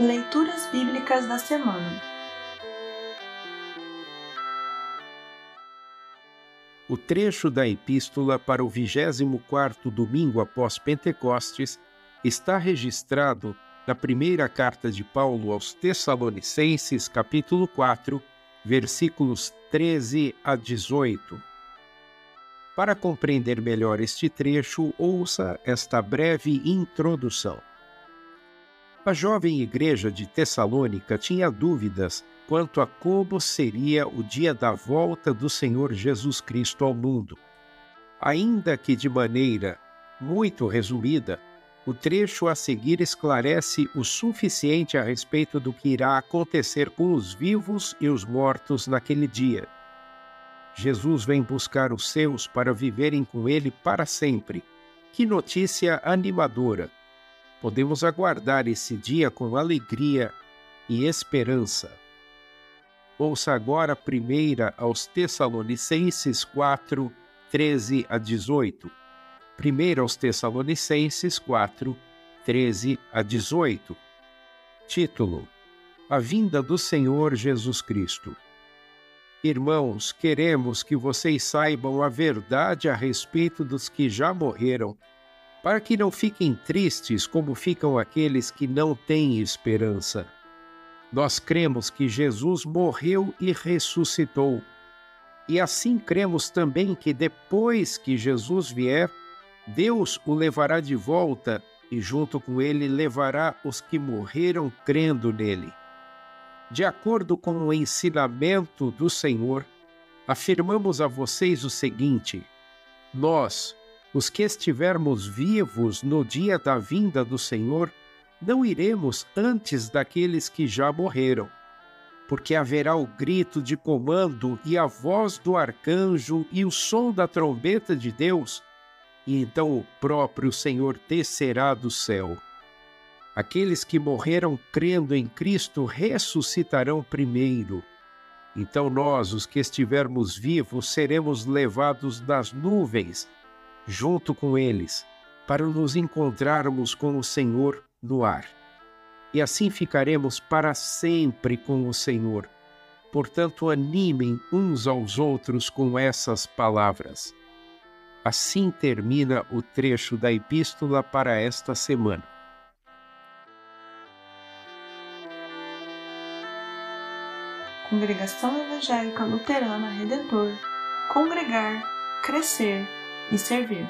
Leituras Bíblicas da Semana O trecho da epístola para o 24º domingo após Pentecostes está registrado na primeira carta de Paulo aos Tessalonicenses, capítulo 4, versículos 13 a 18. Para compreender melhor este trecho, ouça esta breve introdução. A jovem igreja de Tessalônica tinha dúvidas quanto a como seria o dia da volta do Senhor Jesus Cristo ao mundo. Ainda que de maneira muito resumida, o trecho a seguir esclarece o suficiente a respeito do que irá acontecer com os vivos e os mortos naquele dia. Jesus vem buscar os seus para viverem com ele para sempre. Que notícia animadora! Podemos aguardar esse dia com alegria e esperança. Ouça agora a primeira aos Tessalonicenses 4, 13 a 18. Primeira aos Tessalonicenses 4, 13 a 18. Título: A vinda do Senhor Jesus Cristo. Irmãos, queremos que vocês saibam a verdade a respeito dos que já morreram para que não fiquem tristes como ficam aqueles que não têm esperança. Nós cremos que Jesus morreu e ressuscitou. E assim cremos também que depois que Jesus vier, Deus o levará de volta e junto com ele levará os que morreram crendo nele. De acordo com o ensinamento do Senhor, afirmamos a vocês o seguinte: nós, os que estivermos vivos no dia da vinda do Senhor, não iremos antes daqueles que já morreram, porque haverá o grito de comando e a voz do arcanjo e o som da trombeta de Deus, e então o próprio Senhor descerá do céu. Aqueles que morreram crendo em Cristo ressuscitarão primeiro. Então nós, os que estivermos vivos, seremos levados nas nuvens junto com eles, para nos encontrarmos com o Senhor no ar. E assim ficaremos para sempre com o Senhor. Portanto, animem uns aos outros com essas palavras. Assim termina o trecho da epístola para esta semana. Congregação Evangélica Luterana Redentor Congregar, Crescer e servir.